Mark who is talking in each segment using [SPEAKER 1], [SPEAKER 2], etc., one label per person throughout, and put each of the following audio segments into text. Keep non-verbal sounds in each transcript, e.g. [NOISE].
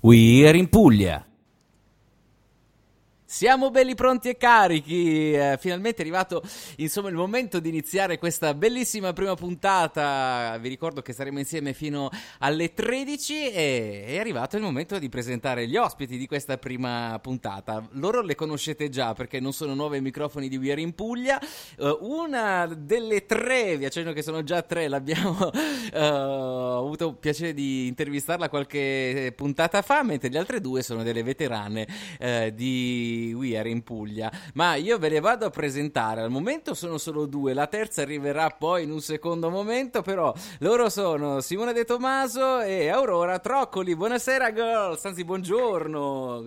[SPEAKER 1] We are in Puglia. Siamo belli pronti e carichi, eh, finalmente è arrivato insomma il momento di iniziare questa bellissima prima puntata, vi ricordo che saremo insieme fino alle 13 e è arrivato il momento di presentare gli ospiti di questa prima puntata, loro le conoscete già perché non sono nuove microfoni di We Are in Puglia, uh, una delle tre, vi accenno che sono già tre, l'abbiamo uh, [LAUGHS] avuto piacere di intervistarla qualche puntata fa, mentre le altre due sono delle veterane uh, di We Are in Puglia. Ma io ve le vado a presentare. Al momento sono solo due, la terza arriverà poi in un secondo momento. Però loro sono Simone De Tomaso e Aurora Troccoli. Buonasera, girls. Anzi, buongiorno.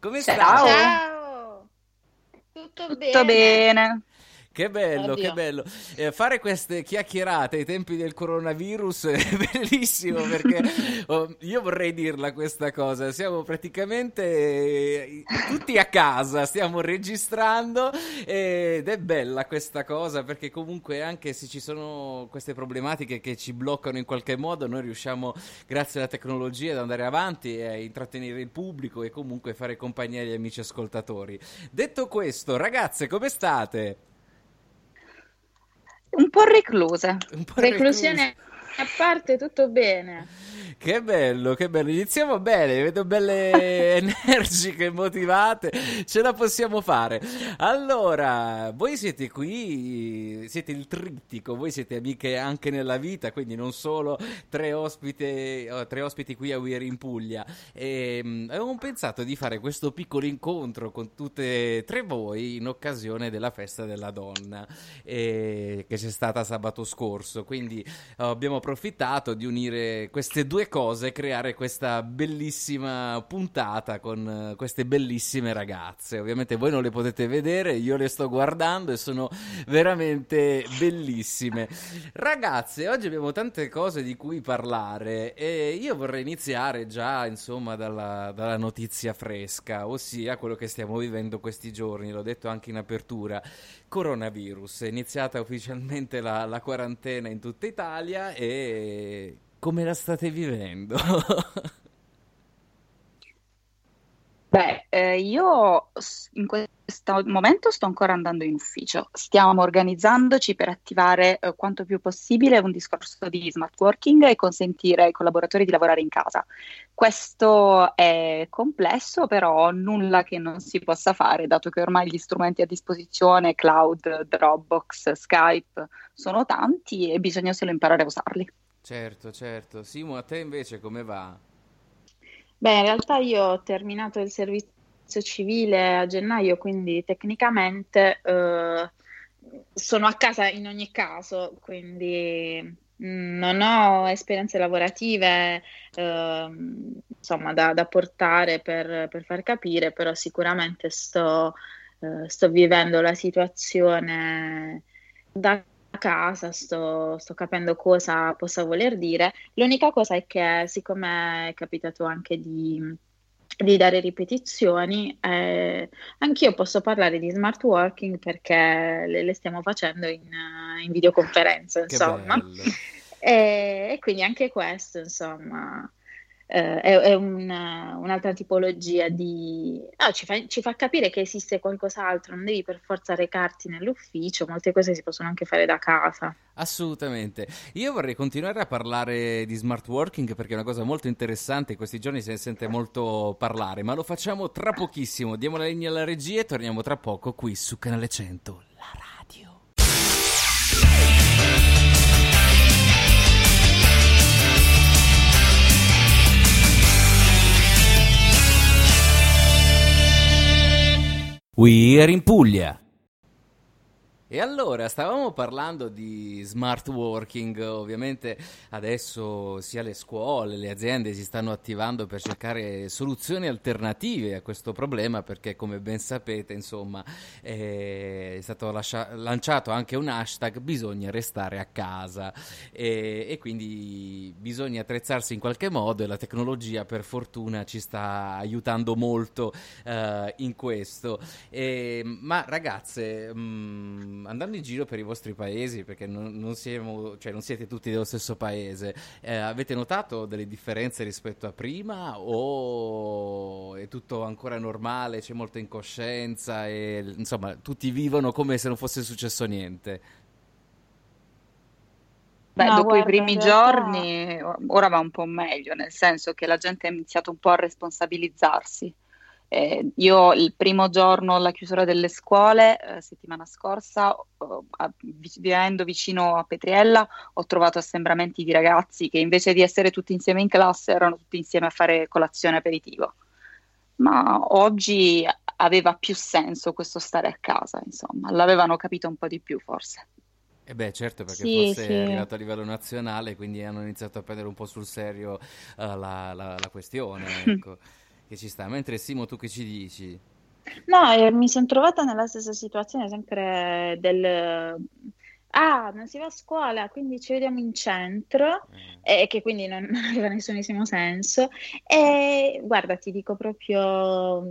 [SPEAKER 1] Come stai?
[SPEAKER 2] Ciao. Tutto,
[SPEAKER 3] Tutto bene. bene.
[SPEAKER 1] Che bello, Oddio. che bello. Eh, fare queste chiacchierate ai tempi del coronavirus è [LAUGHS] bellissimo perché oh, io vorrei dirla questa cosa. Siamo praticamente eh, tutti a casa, stiamo registrando ed è bella questa cosa perché comunque anche se ci sono queste problematiche che ci bloccano in qualche modo, noi riusciamo grazie alla tecnologia ad andare avanti e intrattenere il pubblico e comunque fare compagnia agli amici ascoltatori. Detto questo, ragazze, come state?
[SPEAKER 3] Un po' recluse.
[SPEAKER 2] Un po' Reclusione a parte, tutto bene.
[SPEAKER 1] Che bello, che bello. Iniziamo bene, vedo belle [LAUGHS] energiche, motivate. Ce la possiamo fare. Allora, voi siete qui, siete il trittico, voi siete amiche anche nella vita, quindi non solo tre ospiti, oh, tre ospiti qui a Weir in Puglia. E, um, avevamo pensato di fare questo piccolo incontro con tutte e tre voi in occasione della festa della donna eh, che c'è stata sabato scorso. Quindi oh, abbiamo approfittato di unire queste due cose creare questa bellissima puntata con uh, queste bellissime ragazze. Ovviamente voi non le potete vedere, io le sto guardando e sono veramente bellissime. Ragazze, oggi abbiamo tante cose di cui parlare e io vorrei iniziare già, insomma, dalla, dalla notizia fresca, ossia quello che stiamo vivendo questi giorni, l'ho detto anche in apertura. Coronavirus, è iniziata ufficialmente la, la quarantena in tutta Italia e come la state vivendo? [LAUGHS]
[SPEAKER 3] Beh, eh, io in questo momento sto ancora andando in ufficio. Stiamo organizzandoci per attivare eh, quanto più possibile un discorso di smart working e consentire ai collaboratori di lavorare in casa. Questo è complesso, però nulla che non si possa fare, dato che ormai gli strumenti a disposizione, cloud, Dropbox, Skype, sono tanti e bisogna solo imparare a usarli.
[SPEAKER 1] Certo, certo. Simo, a te invece come va?
[SPEAKER 2] Beh, in realtà io ho terminato il servizio civile a gennaio, quindi tecnicamente eh, sono a casa in ogni caso, quindi mm, non ho esperienze lavorative eh, insomma, da, da portare per, per, far capire, però sicuramente sto, eh, sto vivendo la situazione da casa, sto, sto, capendo cosa possa voler dire. L'unica cosa è che, siccome è capitato anche di, di dare ripetizioni, eh, anch'io posso parlare di smart working perché le, le stiamo facendo in, in videoconferenza, insomma. [LAUGHS] E, e, quindi anche questo, insomma eh, è, è una, un'altra tipologia di... No, ci, fa, ci, fa, capire che esiste qualcos'altro, non devi per forza recarti nell'ufficio, molte cose si possono anche fare da casa.
[SPEAKER 1] Assolutamente. Io vorrei continuare a parlare di smart working perché è una cosa molto interessante, in questi giorni se ne sente molto parlare, ma lo facciamo tra pochissimo. Diamo la linea alla regia e torniamo tra poco qui su Canale 1, la radio. We are in Puglia. E allora, stavamo parlando di smart working, ovviamente adesso sia le scuole, le aziende si stanno attivando per cercare soluzioni alternative a questo problema perché come ben sapete, insomma, è stato lascia- lanciato anche un hashtag bisogna restare a casa e-, e quindi bisogna attrezzarsi in qualche modo e la tecnologia per fortuna ci sta aiutando molto uh, in questo. E, ma ragazze... Mh, mm, andando in giro per i vostri paesi, perché non, non, siamo, cioè non siete tutti dello stesso paese, eh, avete notato delle differenze rispetto a prima o è tutto ancora normale, c'è molta incoscienza e insomma tutti vivono come se non fosse successo niente?
[SPEAKER 3] Beh, no, dopo guarda, i primi giorni ora va un po' meglio, nel senso che la gente ha iniziato un po' a responsabilizzarsi. Eh, io il primo giorno alla chiusura delle scuole, eh, settimana scorsa, eh, vivendo vicino a Petriella, ho trovato assembramenti di ragazzi che invece di essere tutti insieme in classe erano tutti insieme a fare colazione aperitivo. Ma oggi aveva più senso questo stare a casa, insomma, l'avevano capito un po' di più forse.
[SPEAKER 1] Eh beh, certo, perché sì, forse sì. è arrivato a livello nazionale, quindi hanno iniziato a prendere un po' sul serio uh, la, la, la, questione, [LAUGHS] ecco, che ci sta. Mentre Simo, tu che ci dici?
[SPEAKER 2] No, eh, mi sono trovata nella stessa situazione, sempre del... Ah, non si va a scuola, quindi ci vediamo in centro, eh. e che quindi non, non [LAUGHS] aveva nessunissimo senso. E guarda, ti dico proprio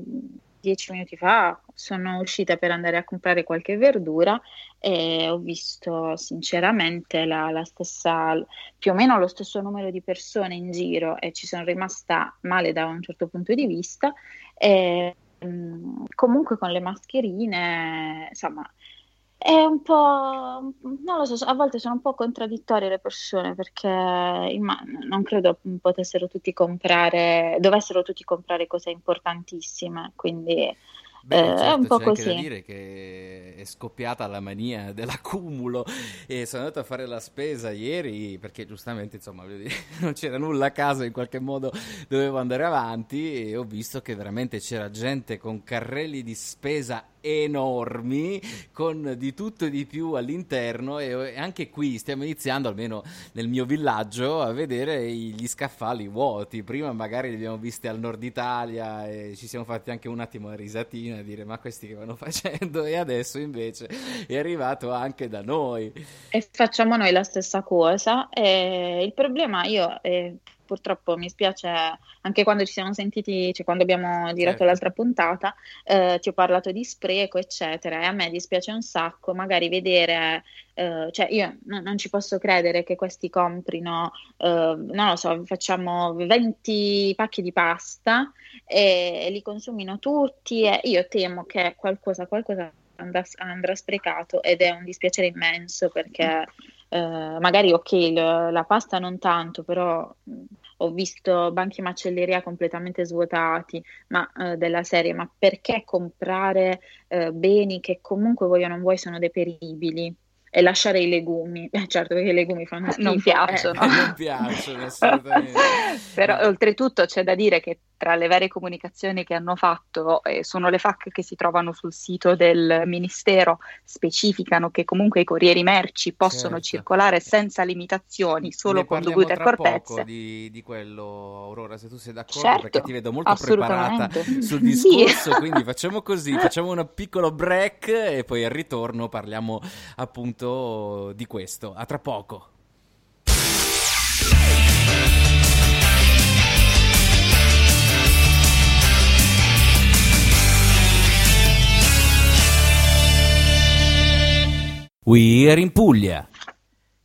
[SPEAKER 2] dieci minuti fa sono uscita per andare a comprare qualche verdura e ho visto sinceramente la, la stessa, più o meno lo stesso numero di persone in giro e ci sono rimasta male da un certo punto di vista. E, mm, comunque con le mascherine, insomma, è un po', non lo so, a volte sono un po' contraddittorie le persone perché non credo potessero tutti comprare, dovessero tutti comprare cose importantissime, quindi
[SPEAKER 1] Beh, eh, certo, è un po' c'è così. Anche da dire che è scoppiata la mania [LAUGHS] dell'accumulo e sono andato a fare la spesa ieri perché giustamente insomma [LAUGHS] non c'era nulla a casa in qualche modo dovevo andare avanti e ho visto che veramente c'era gente con carrelli di spesa enormi con di tutto e di più all'interno e anche qui stiamo iniziando almeno nel mio villaggio a vedere gli scaffali vuoti. Prima magari li abbiamo visti al nord Italia e ci siamo fatti anche un attimo la risatina a dire ma questi che vanno [LAUGHS] facendo? E adesso invece è arrivato anche da noi.
[SPEAKER 2] E facciamo noi la stessa cosa. E il problema io eh, purtroppo mi spiace anche quando ci siamo sentiti, cioè quando abbiamo girato certo. l'altra puntata, eh, ti ho parlato di spreco, eccetera, e a me dispiace un sacco magari vedere, eh, cioè io no, non ci posso credere che questi comprino, eh, non lo so, facciamo 20 pacchi di pasta e, e li consumino tutti e io temo che qualcosa, qualcosa andrà, andrà sprecato ed è un dispiacere immenso perché... Eh, magari ok, l- la pasta non tanto, però ho visto banchi macelleria completamente svuotati, ma eh, della serie, ma perché comprare eh, beni che comunque vuoi o non vuoi sono deperibili? e lasciare i legumi. [LAUGHS] Eh, certo, perché i legumi fanno [LAUGHS] schifo.
[SPEAKER 3] Non piacciono.
[SPEAKER 1] Eh. non piacciono assolutamente. [LAUGHS]
[SPEAKER 3] Però oltretutto c'è da dire che tra le varie comunicazioni che hanno fatto eh, sono le FAC che si trovano sul sito del Ministero, specificano che comunque i corrieri merci possono certo. circolare senza limitazioni, solo
[SPEAKER 1] ne
[SPEAKER 3] con dovute accortezze.
[SPEAKER 1] Di, di, quello, Aurora, se tu sei d'accordo, certo, perché ti vedo molto preparata sul discorso, sì. [LAUGHS] quindi facciamo così, facciamo un piccolo break e poi al ritorno parliamo appunto appunto di questo. A tra poco. We are in Puglia.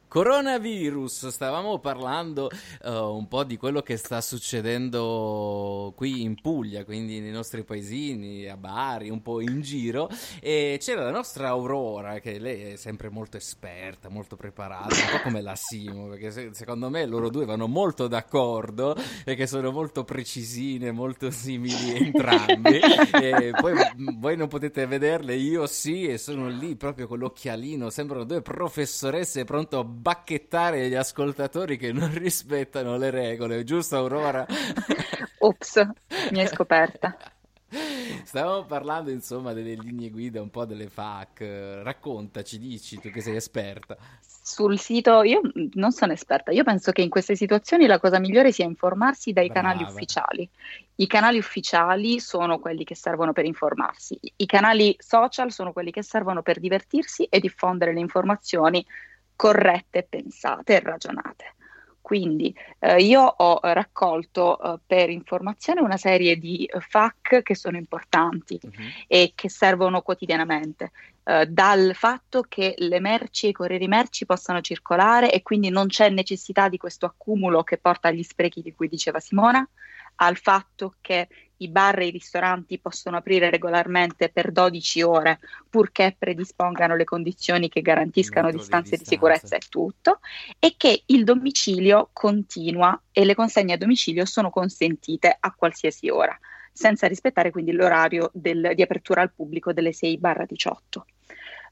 [SPEAKER 1] Coronavirus, stavamo parlando uh, un po' di quello che sta succedendo qui in Puglia, quindi nei nostri paesini, a Bari, un po' in giro, e c'era la nostra Aurora, che lei è sempre molto esperta, molto preparata, un po' come la Simo, perché se, secondo me loro due vanno molto d'accordo, perché sono molto precisine, molto simili entrambi, [LAUGHS] e poi voi non potete vederle, io sì, e sono lì proprio con l'occhialino, sembrano due professoresse pronto a bacchettare gli ascoltatori che non [LAUGHS] rispettano le regole, giusto Aurora? [LAUGHS]
[SPEAKER 3] Ops, mi hai scoperta.
[SPEAKER 1] Stavamo parlando insomma delle linee guida, un po' delle FAC. Raccontaci, dici tu che sei esperta.
[SPEAKER 3] Sul sito, io non sono esperta, io penso che in queste situazioni la cosa migliore sia informarsi dai Brava. canali ufficiali. I canali ufficiali sono quelli che servono per informarsi, i canali social sono quelli che servono per divertirsi e diffondere le informazioni corrette, pensate e ragionate. Quindi eh, io ho raccolto eh, per informazione una serie di eh, FAQ che sono importanti uh-huh. e che servono quotidianamente, eh, dal fatto che le merci e i corrieri merci possano circolare e quindi non c'è necessità di questo accumulo che porta agli sprechi di cui diceva Simona, al fatto che i bar e i ristoranti possono aprire regolarmente per 12 ore purché predispongano le condizioni che garantiscano distanze di, di sicurezza e tutto, e che il domicilio continua e le consegne a domicilio sono consentite a qualsiasi ora, senza rispettare quindi l'orario del, di apertura al pubblico delle 6-18.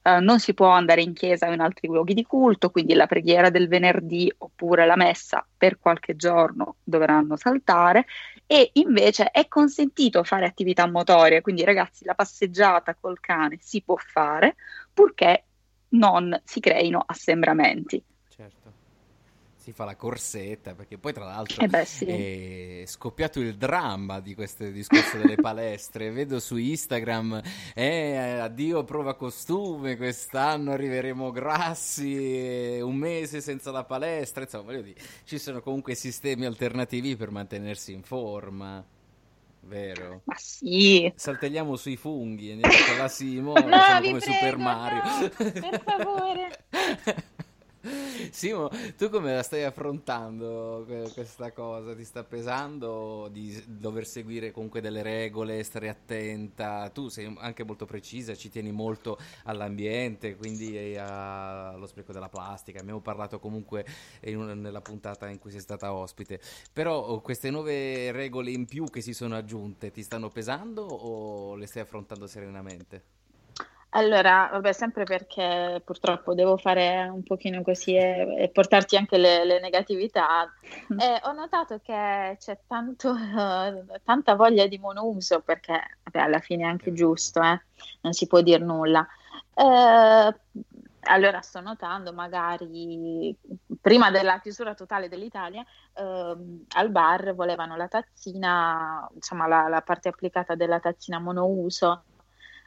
[SPEAKER 3] Uh, non si può andare in chiesa o in altri luoghi di culto, quindi la preghiera del venerdì oppure la messa per qualche giorno dovranno saltare e invece è consentito fare attività motorie, quindi ragazzi la passeggiata col cane si può fare purché non si creino assembramenti
[SPEAKER 1] si fa la corsetta, perché poi tra l'altro
[SPEAKER 3] eh beh, sì.
[SPEAKER 1] è scoppiato il dramma di questo discorso delle [LAUGHS] palestre. Vedo su Instagram, eh, addio prova costume, quest'anno arriveremo grassi, un mese senza la palestra, insomma, voglio dire, ci sono comunque sistemi alternativi per mantenersi in forma. Vero?
[SPEAKER 3] Ma sì.
[SPEAKER 1] Saltelliamo sui funghi, andiamo con la [LAUGHS] Simo, no, come prego, Super Mario.
[SPEAKER 2] No, per favore. [LAUGHS]
[SPEAKER 1] Simo, tu come la stai affrontando questa cosa? Ti sta pesando di dover seguire comunque delle regole, stare attenta? Tu sei anche molto precisa, ci tieni molto all'ambiente, quindi allo spreco della plastica. Abbiamo parlato comunque un, nella puntata in cui sei stata ospite. Però oh, queste nuove regole in più che si sono aggiunte ti stanno pesando o le stai affrontando serenamente?
[SPEAKER 2] Allora, vabbè, sempre perché purtroppo devo fare un pochino così e, e portarti anche le, le negatività. Mm. [LAUGHS] Eh, ho notato che c'è tanto, [LAUGHS] tanta voglia di monouso, perché vabbè, alla fine è anche giusto, eh? non si può dire nulla. Eh, allora sto notando magari prima della chiusura totale dell'Italia ehm, al bar volevano la tazzina, insomma la, la parte applicata della tazzina monouso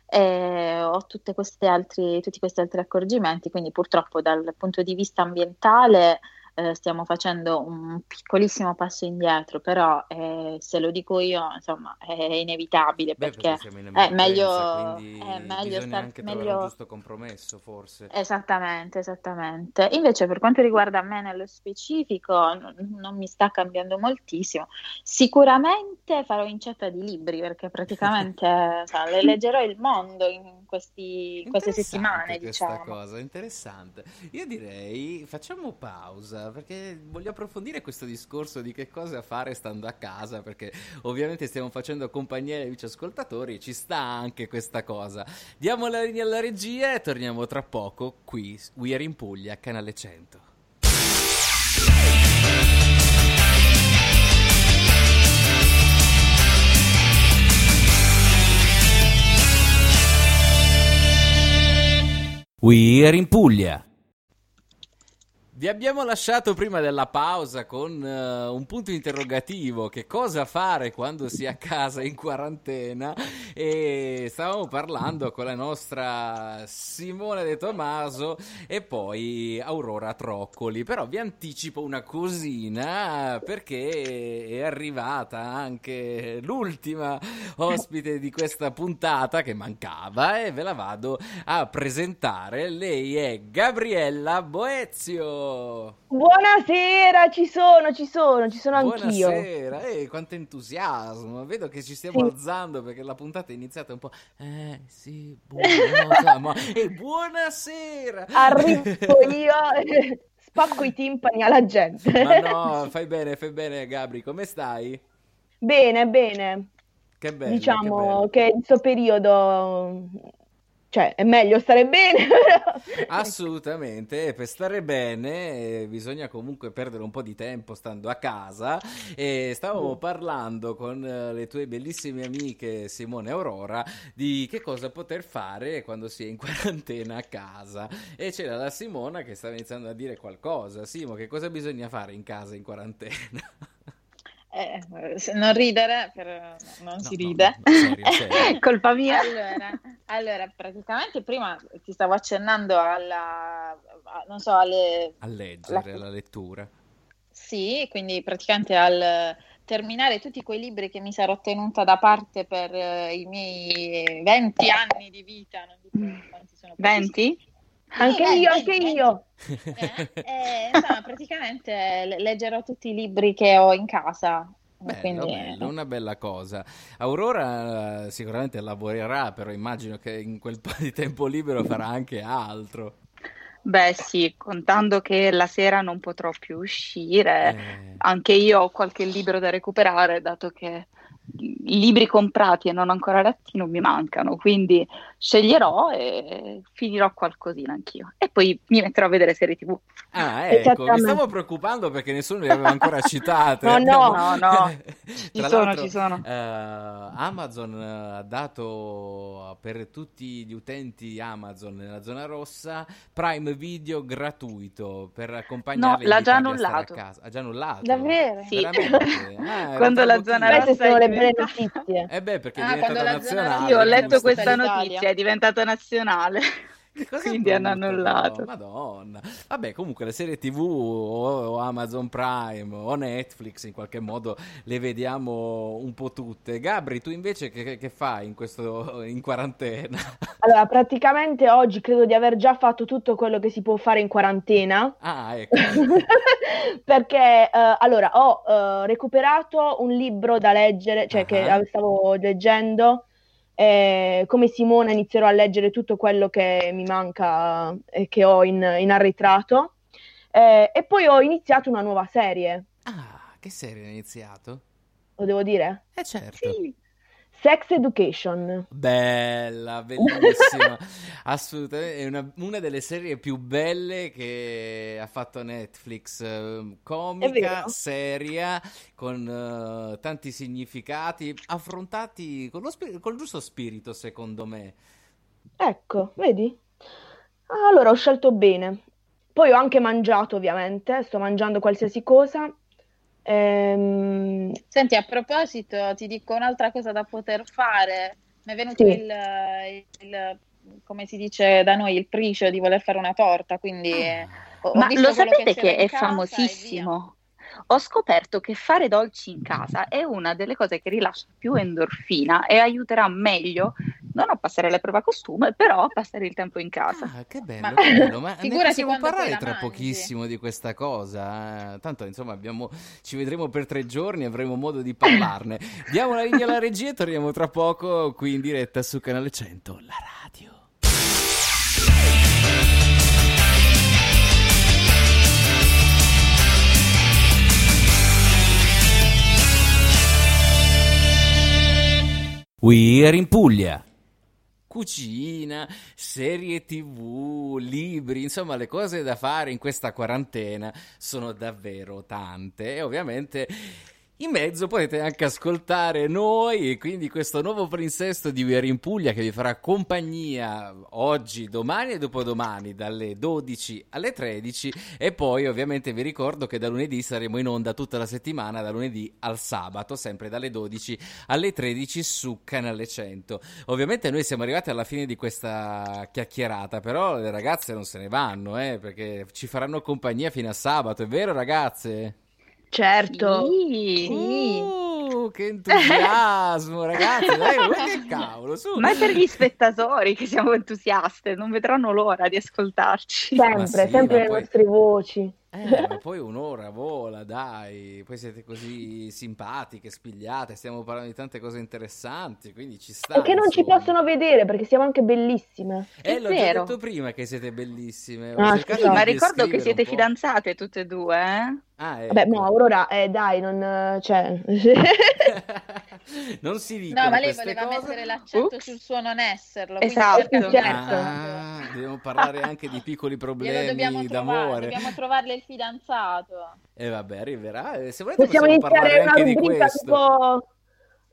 [SPEAKER 2] eh, ho tutti questi altri accorgimenti, quindi purtroppo dal punto di vista ambientale eh, stiamo facendo un piccolissimo passo indietro, però eh, se lo dico io, insomma, è inevitabile Beh, perché, perché è meglio,
[SPEAKER 1] è meglio stare anche meglio... un giusto compromesso, forse.
[SPEAKER 2] Esattamente, esattamente. Invece, per quanto riguarda me nello specifico, non, non mi sta cambiando moltissimo. Sicuramente farò incetta di libri perché praticamente [LAUGHS] cioè, le leggerò il mondo in, questi, in queste settimane.
[SPEAKER 1] Questa
[SPEAKER 2] diciamo.
[SPEAKER 1] cosa interessante. Io direi facciamo pausa perché voglio approfondire questo discorso di che cosa fare stando a casa, perché ovviamente stiamo facendo compagnia ai ascoltatori ci sta anche questa cosa. Diamo la linea alla regia e torniamo tra poco qui, We Are in Puglia, canale 100. We Are in Puglia vi abbiamo lasciato prima della pausa con uh, un punto interrogativo, che cosa fare quando si è a casa in quarantena e stavamo parlando con la nostra Simone De Tomaso e poi Aurora Troccoli, però vi anticipo una cosina perché è arrivata anche l'ultima ospite di questa puntata che mancava e ve la vado a presentare. Lei è Gabriella Boezio.
[SPEAKER 4] Buonasera, ci sono, ci sono, ci sono anch'io.
[SPEAKER 1] Buonasera, eh, quanto entusiasmo. Vedo che ci stiamo sì. alzando perché la puntata è iniziata un po'. Eh, sì, buonasera. [LAUGHS] ma... eh, buonasera.
[SPEAKER 4] Arrivo [LAUGHS] io, spacco i timpani alla gente.
[SPEAKER 1] Ma no, fai bene, fai bene, Gabri, come stai?
[SPEAKER 4] Bene, bene.
[SPEAKER 1] Che bello.
[SPEAKER 4] Diciamo
[SPEAKER 1] che,
[SPEAKER 4] bello. che in questo periodo cioè è meglio stare bene. [LAUGHS]
[SPEAKER 1] Assolutamente, per stare bene eh, bisogna comunque perdere un po' di tempo stando a casa e stavamo mm. parlando con eh, le tue bellissime amiche Simone e Aurora di che cosa poter fare quando si è in [LAUGHS] quarantena a casa e c'era la Simona che stava iniziando a dire qualcosa. Simo, che cosa bisogna fare in casa in quarantena?
[SPEAKER 2] Eh, non ridere, per... non no, si ride.
[SPEAKER 1] No, serio, serio. [LAUGHS]
[SPEAKER 2] Colpa mia. Allora, allora, praticamente prima ti stavo accennando alla, non so, alle...
[SPEAKER 1] A leggere, alla lettura.
[SPEAKER 2] Sì, quindi praticamente al terminare tutti quei libri che mi sarò tenuta da parte per eh, i miei 20 anni di vita, non dico quanti sono
[SPEAKER 3] 20?
[SPEAKER 4] Anche
[SPEAKER 2] Sì,
[SPEAKER 4] io,
[SPEAKER 2] 20,
[SPEAKER 4] anche
[SPEAKER 2] 20.
[SPEAKER 4] io.
[SPEAKER 2] Eh, eh, insomma, praticamente le- leggerò tutti i libri che ho in casa.
[SPEAKER 1] Bello,
[SPEAKER 2] quindi,
[SPEAKER 1] bello, una bella cosa. Aurora eh, sicuramente lavorerà, però immagino che in quel po' di tempo libero farà anche altro.
[SPEAKER 3] Beh, sì, contando che la sera non potrò più uscire,
[SPEAKER 1] Eh,
[SPEAKER 3] anche io ho qualche libro da recuperare, dato che i libri comprati e non ancora letti non mi mancano, quindi sceglierò e finirò qualcosina anch'io. E poi mi metterò a vedere serie TV.
[SPEAKER 1] Ah, [LAUGHS] ecco, mi stavo preoccupando perché nessuno le aveva ancora citate. [LAUGHS]
[SPEAKER 4] No, no.
[SPEAKER 3] No, no, [LAUGHS] ci
[SPEAKER 1] Tra
[SPEAKER 3] sono,
[SPEAKER 1] l'altro,
[SPEAKER 3] ci sono.
[SPEAKER 1] eh, Amazon eh, ha dato per tutti gli utenti Amazon nella zona rossa Prime Video gratuito per accompagnarli
[SPEAKER 3] No, l'ha già annullato.
[SPEAKER 1] casa. Ha già annullato?
[SPEAKER 4] Davvero?
[SPEAKER 3] Sì.
[SPEAKER 1] Ah,
[SPEAKER 3] Quando la zona rossa
[SPEAKER 4] sono
[SPEAKER 3] è
[SPEAKER 4] le belle notizie.
[SPEAKER 1] Eh beh, perché è
[SPEAKER 2] Ah,
[SPEAKER 1] diventata nazionale.
[SPEAKER 3] Sì, ho letto questa notizia, è diventata nazionale.
[SPEAKER 1] Che cosa
[SPEAKER 3] Quindi hanno annullato.
[SPEAKER 1] Madonna. Vabbè, comunque le serie TV o, o Amazon Prime o Netflix in qualche modo le vediamo un po' tutte. Gabri, tu invece che, che fai in questo in quarantena?
[SPEAKER 4] Allora, praticamente oggi credo di aver già fatto tutto quello che si può fare in quarantena.
[SPEAKER 1] Ah, [LAUGHS] ecco.
[SPEAKER 4] Perché eh, allora ho eh, recuperato un libro da leggere, cioè che
[SPEAKER 1] Ah.
[SPEAKER 4] stavo leggendo. E come Simona inizierò a leggere tutto quello che mi manca e che ho in, in arretrato. Eh, e poi ho iniziato una nuova serie,
[SPEAKER 1] Ah, che serie hai iniziato?
[SPEAKER 4] lo devo dire?
[SPEAKER 1] Eh certo.
[SPEAKER 3] Sì.
[SPEAKER 4] Sex Education.
[SPEAKER 1] Bella, bellissima, [LAUGHS] assolutamente, è una, una delle serie più belle che ha fatto Netflix, eh,
[SPEAKER 4] È
[SPEAKER 1] comica, seria, con eh, tanti significati, affrontati con lo spi- col giusto spirito, secondo me.
[SPEAKER 4] Ecco, vedi? Allora ho scelto bene. Poi ho anche mangiato, ovviamente, sto mangiando qualsiasi cosa. Ehm,
[SPEAKER 2] Senti, a proposito, ti dico un'altra cosa da poter fare. Mi è venuto
[SPEAKER 4] Sì.
[SPEAKER 2] il, il- come si dice da noi, il pricio di voler fare una torta, quindi eh, ho, ho
[SPEAKER 3] Ma
[SPEAKER 2] visto
[SPEAKER 3] lo sapete che
[SPEAKER 2] in
[SPEAKER 3] è famosissimo? Ho scoperto che fare dolci in casa è una delle cose che rilascia più endorfina e aiuterà meglio non a passare le prove a costume, però a passare il tempo in casa.
[SPEAKER 1] Ah, che bello,
[SPEAKER 2] Ma-
[SPEAKER 1] che bello, ma [LAUGHS] ne
[SPEAKER 2] figurati
[SPEAKER 1] possiamo parlare
[SPEAKER 2] la
[SPEAKER 1] tra
[SPEAKER 2] mangi.
[SPEAKER 1] pochissimo di questa cosa. eh. Tanto, insomma, abbiamo, ci vedremo per tre giorni e avremo modo di parlarne. [LAUGHS] Diamo la linea alla regia e torniamo tra poco qui in diretta su Canale 100, la radio. We are in Puglia. Cucina, serie tv, libri, insomma le cose da fare in questa quarantena sono davvero tante. E ovviamente in mezzo potete anche ascoltare noi e quindi questo nuovo prinsesto di We Are in Puglia che vi farà compagnia oggi, domani e dopodomani dalle 12 alle 13 e poi ovviamente vi ricordo che da lunedì saremo in onda tutta la settimana, da lunedì al sabato, sempre dalle 12 alle 13 su Canale 100. Ovviamente noi siamo arrivati alla fine di questa chiacchierata, però le ragazze non se ne vanno, eh, perché ci faranno compagnia fino a sabato, è vero ragazze?
[SPEAKER 4] Certo.
[SPEAKER 3] Sì.
[SPEAKER 1] Uh, che entusiasmo, ragazzi! Dai, ma che [LAUGHS] cavolo, su!
[SPEAKER 3] Ma è per gli spettatori che siamo entusiaste, non vedranno l'ora di ascoltarci.
[SPEAKER 4] Sempre,
[SPEAKER 1] sì,
[SPEAKER 4] sempre le
[SPEAKER 1] poi-
[SPEAKER 4] nostre voci.
[SPEAKER 1] Eh, ma poi un'ora vola, dai, poi siete così simpatiche, spigliate, stiamo parlando di tante cose interessanti, quindi ci sta.
[SPEAKER 4] E che non ci possono vedere perché siamo anche bellissime.
[SPEAKER 1] Eh,
[SPEAKER 3] È
[SPEAKER 1] l'ho
[SPEAKER 3] vero.
[SPEAKER 1] già detto prima che siete bellissime. Ho
[SPEAKER 4] Ah,
[SPEAKER 3] Sì, ma ricordo che siete fidanzate tutte e due, eh?
[SPEAKER 1] Ah, ecco.
[SPEAKER 4] Vabbè, no, Aurora, eh, dai, non... Cioè... [LAUGHS] [LAUGHS] [LAUGHS]
[SPEAKER 1] non si dicono
[SPEAKER 2] No, ma lei voleva
[SPEAKER 1] cose.
[SPEAKER 2] mettere l'accento
[SPEAKER 3] Ups.
[SPEAKER 2] sul suo non esserlo.
[SPEAKER 3] Esatto.
[SPEAKER 2] di
[SPEAKER 4] Certo.
[SPEAKER 2] metterlo.
[SPEAKER 1] Ah, dobbiamo parlare anche di piccoli [LAUGHS] problemi
[SPEAKER 2] dobbiamo trovare,
[SPEAKER 1] d'amore.
[SPEAKER 2] dobbiamo trovarle il fidanzato.
[SPEAKER 1] E vabbè, arriverà. Eh, Se volete
[SPEAKER 4] Possiamo
[SPEAKER 1] possiamo parlare
[SPEAKER 4] iniziare una
[SPEAKER 1] anche di
[SPEAKER 4] rubrica
[SPEAKER 1] questo.
[SPEAKER 4] tipo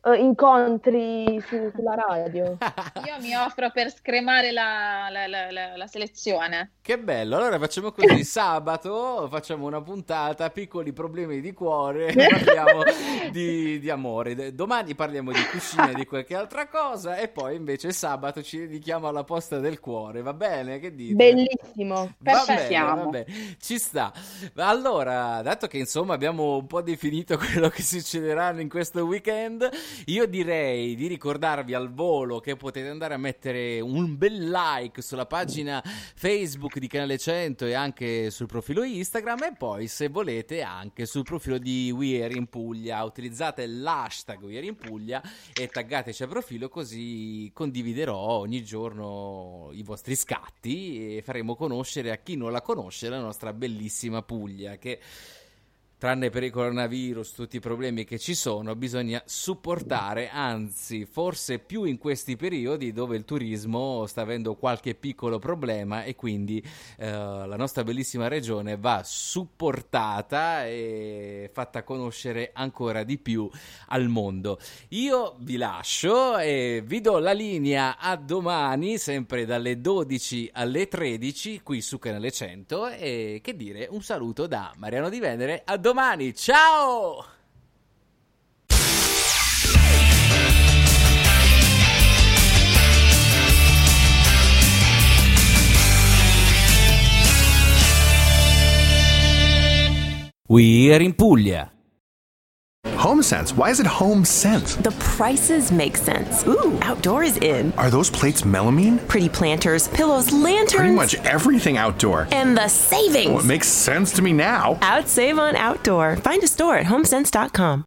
[SPEAKER 4] eh, incontri su- sulla radio. [LAUGHS]
[SPEAKER 2] Io mi offro per scremare la, la- la- la- la selezione.
[SPEAKER 1] Che bello, allora facciamo così, sabato facciamo una puntata, piccoli problemi di cuore, [LAUGHS] parliamo di, di amore, domani parliamo di cucina e di qualche altra cosa e poi invece sabato ci dedichiamo alla posta del cuore, va bene? Che dite?
[SPEAKER 4] Bellissimo.
[SPEAKER 1] Va bene,
[SPEAKER 3] Perfetto.
[SPEAKER 1] va bene, ci sta. Allora, dato che insomma abbiamo un po' definito [LAUGHS] quello che succederà in questo weekend, io direi di ricordarvi al volo che potete andare a mettere un bel like sulla pagina Facebook di Canale 100 e anche sul profilo Instagram e poi se volete anche sul profilo di We Are in Puglia. Utilizzate l'hashtag We Are in Puglia e taggateci a profilo così condividerò ogni giorno i vostri scatti e faremo conoscere a chi non la conosce la nostra bellissima Puglia che tranne per il coronavirus, tutti i problemi che ci sono, bisogna supportare, anzi, forse più in questi periodi dove il turismo sta avendo qualche piccolo problema e quindi eh, la nostra bellissima regione va supportata e fatta conoscere ancora di più al mondo. Io vi lascio e vi do la linea a domani, sempre dalle 12 alle 13 qui su Canale 100 e che dire, un saluto da Mariano Di Venere, a domani, ciao! We are in Puglia.
[SPEAKER 5] HomeSense. Why is it HomeSense?
[SPEAKER 6] The prices make sense. Ooh, outdoor is in.
[SPEAKER 5] Are those plates melamine?
[SPEAKER 6] Pretty planters, pillows, lanterns.
[SPEAKER 5] Pretty much everything outdoor.
[SPEAKER 6] And the savings.
[SPEAKER 5] Well, it makes sense to me now.
[SPEAKER 6] Out save on outdoor. Find a store at homesense.com.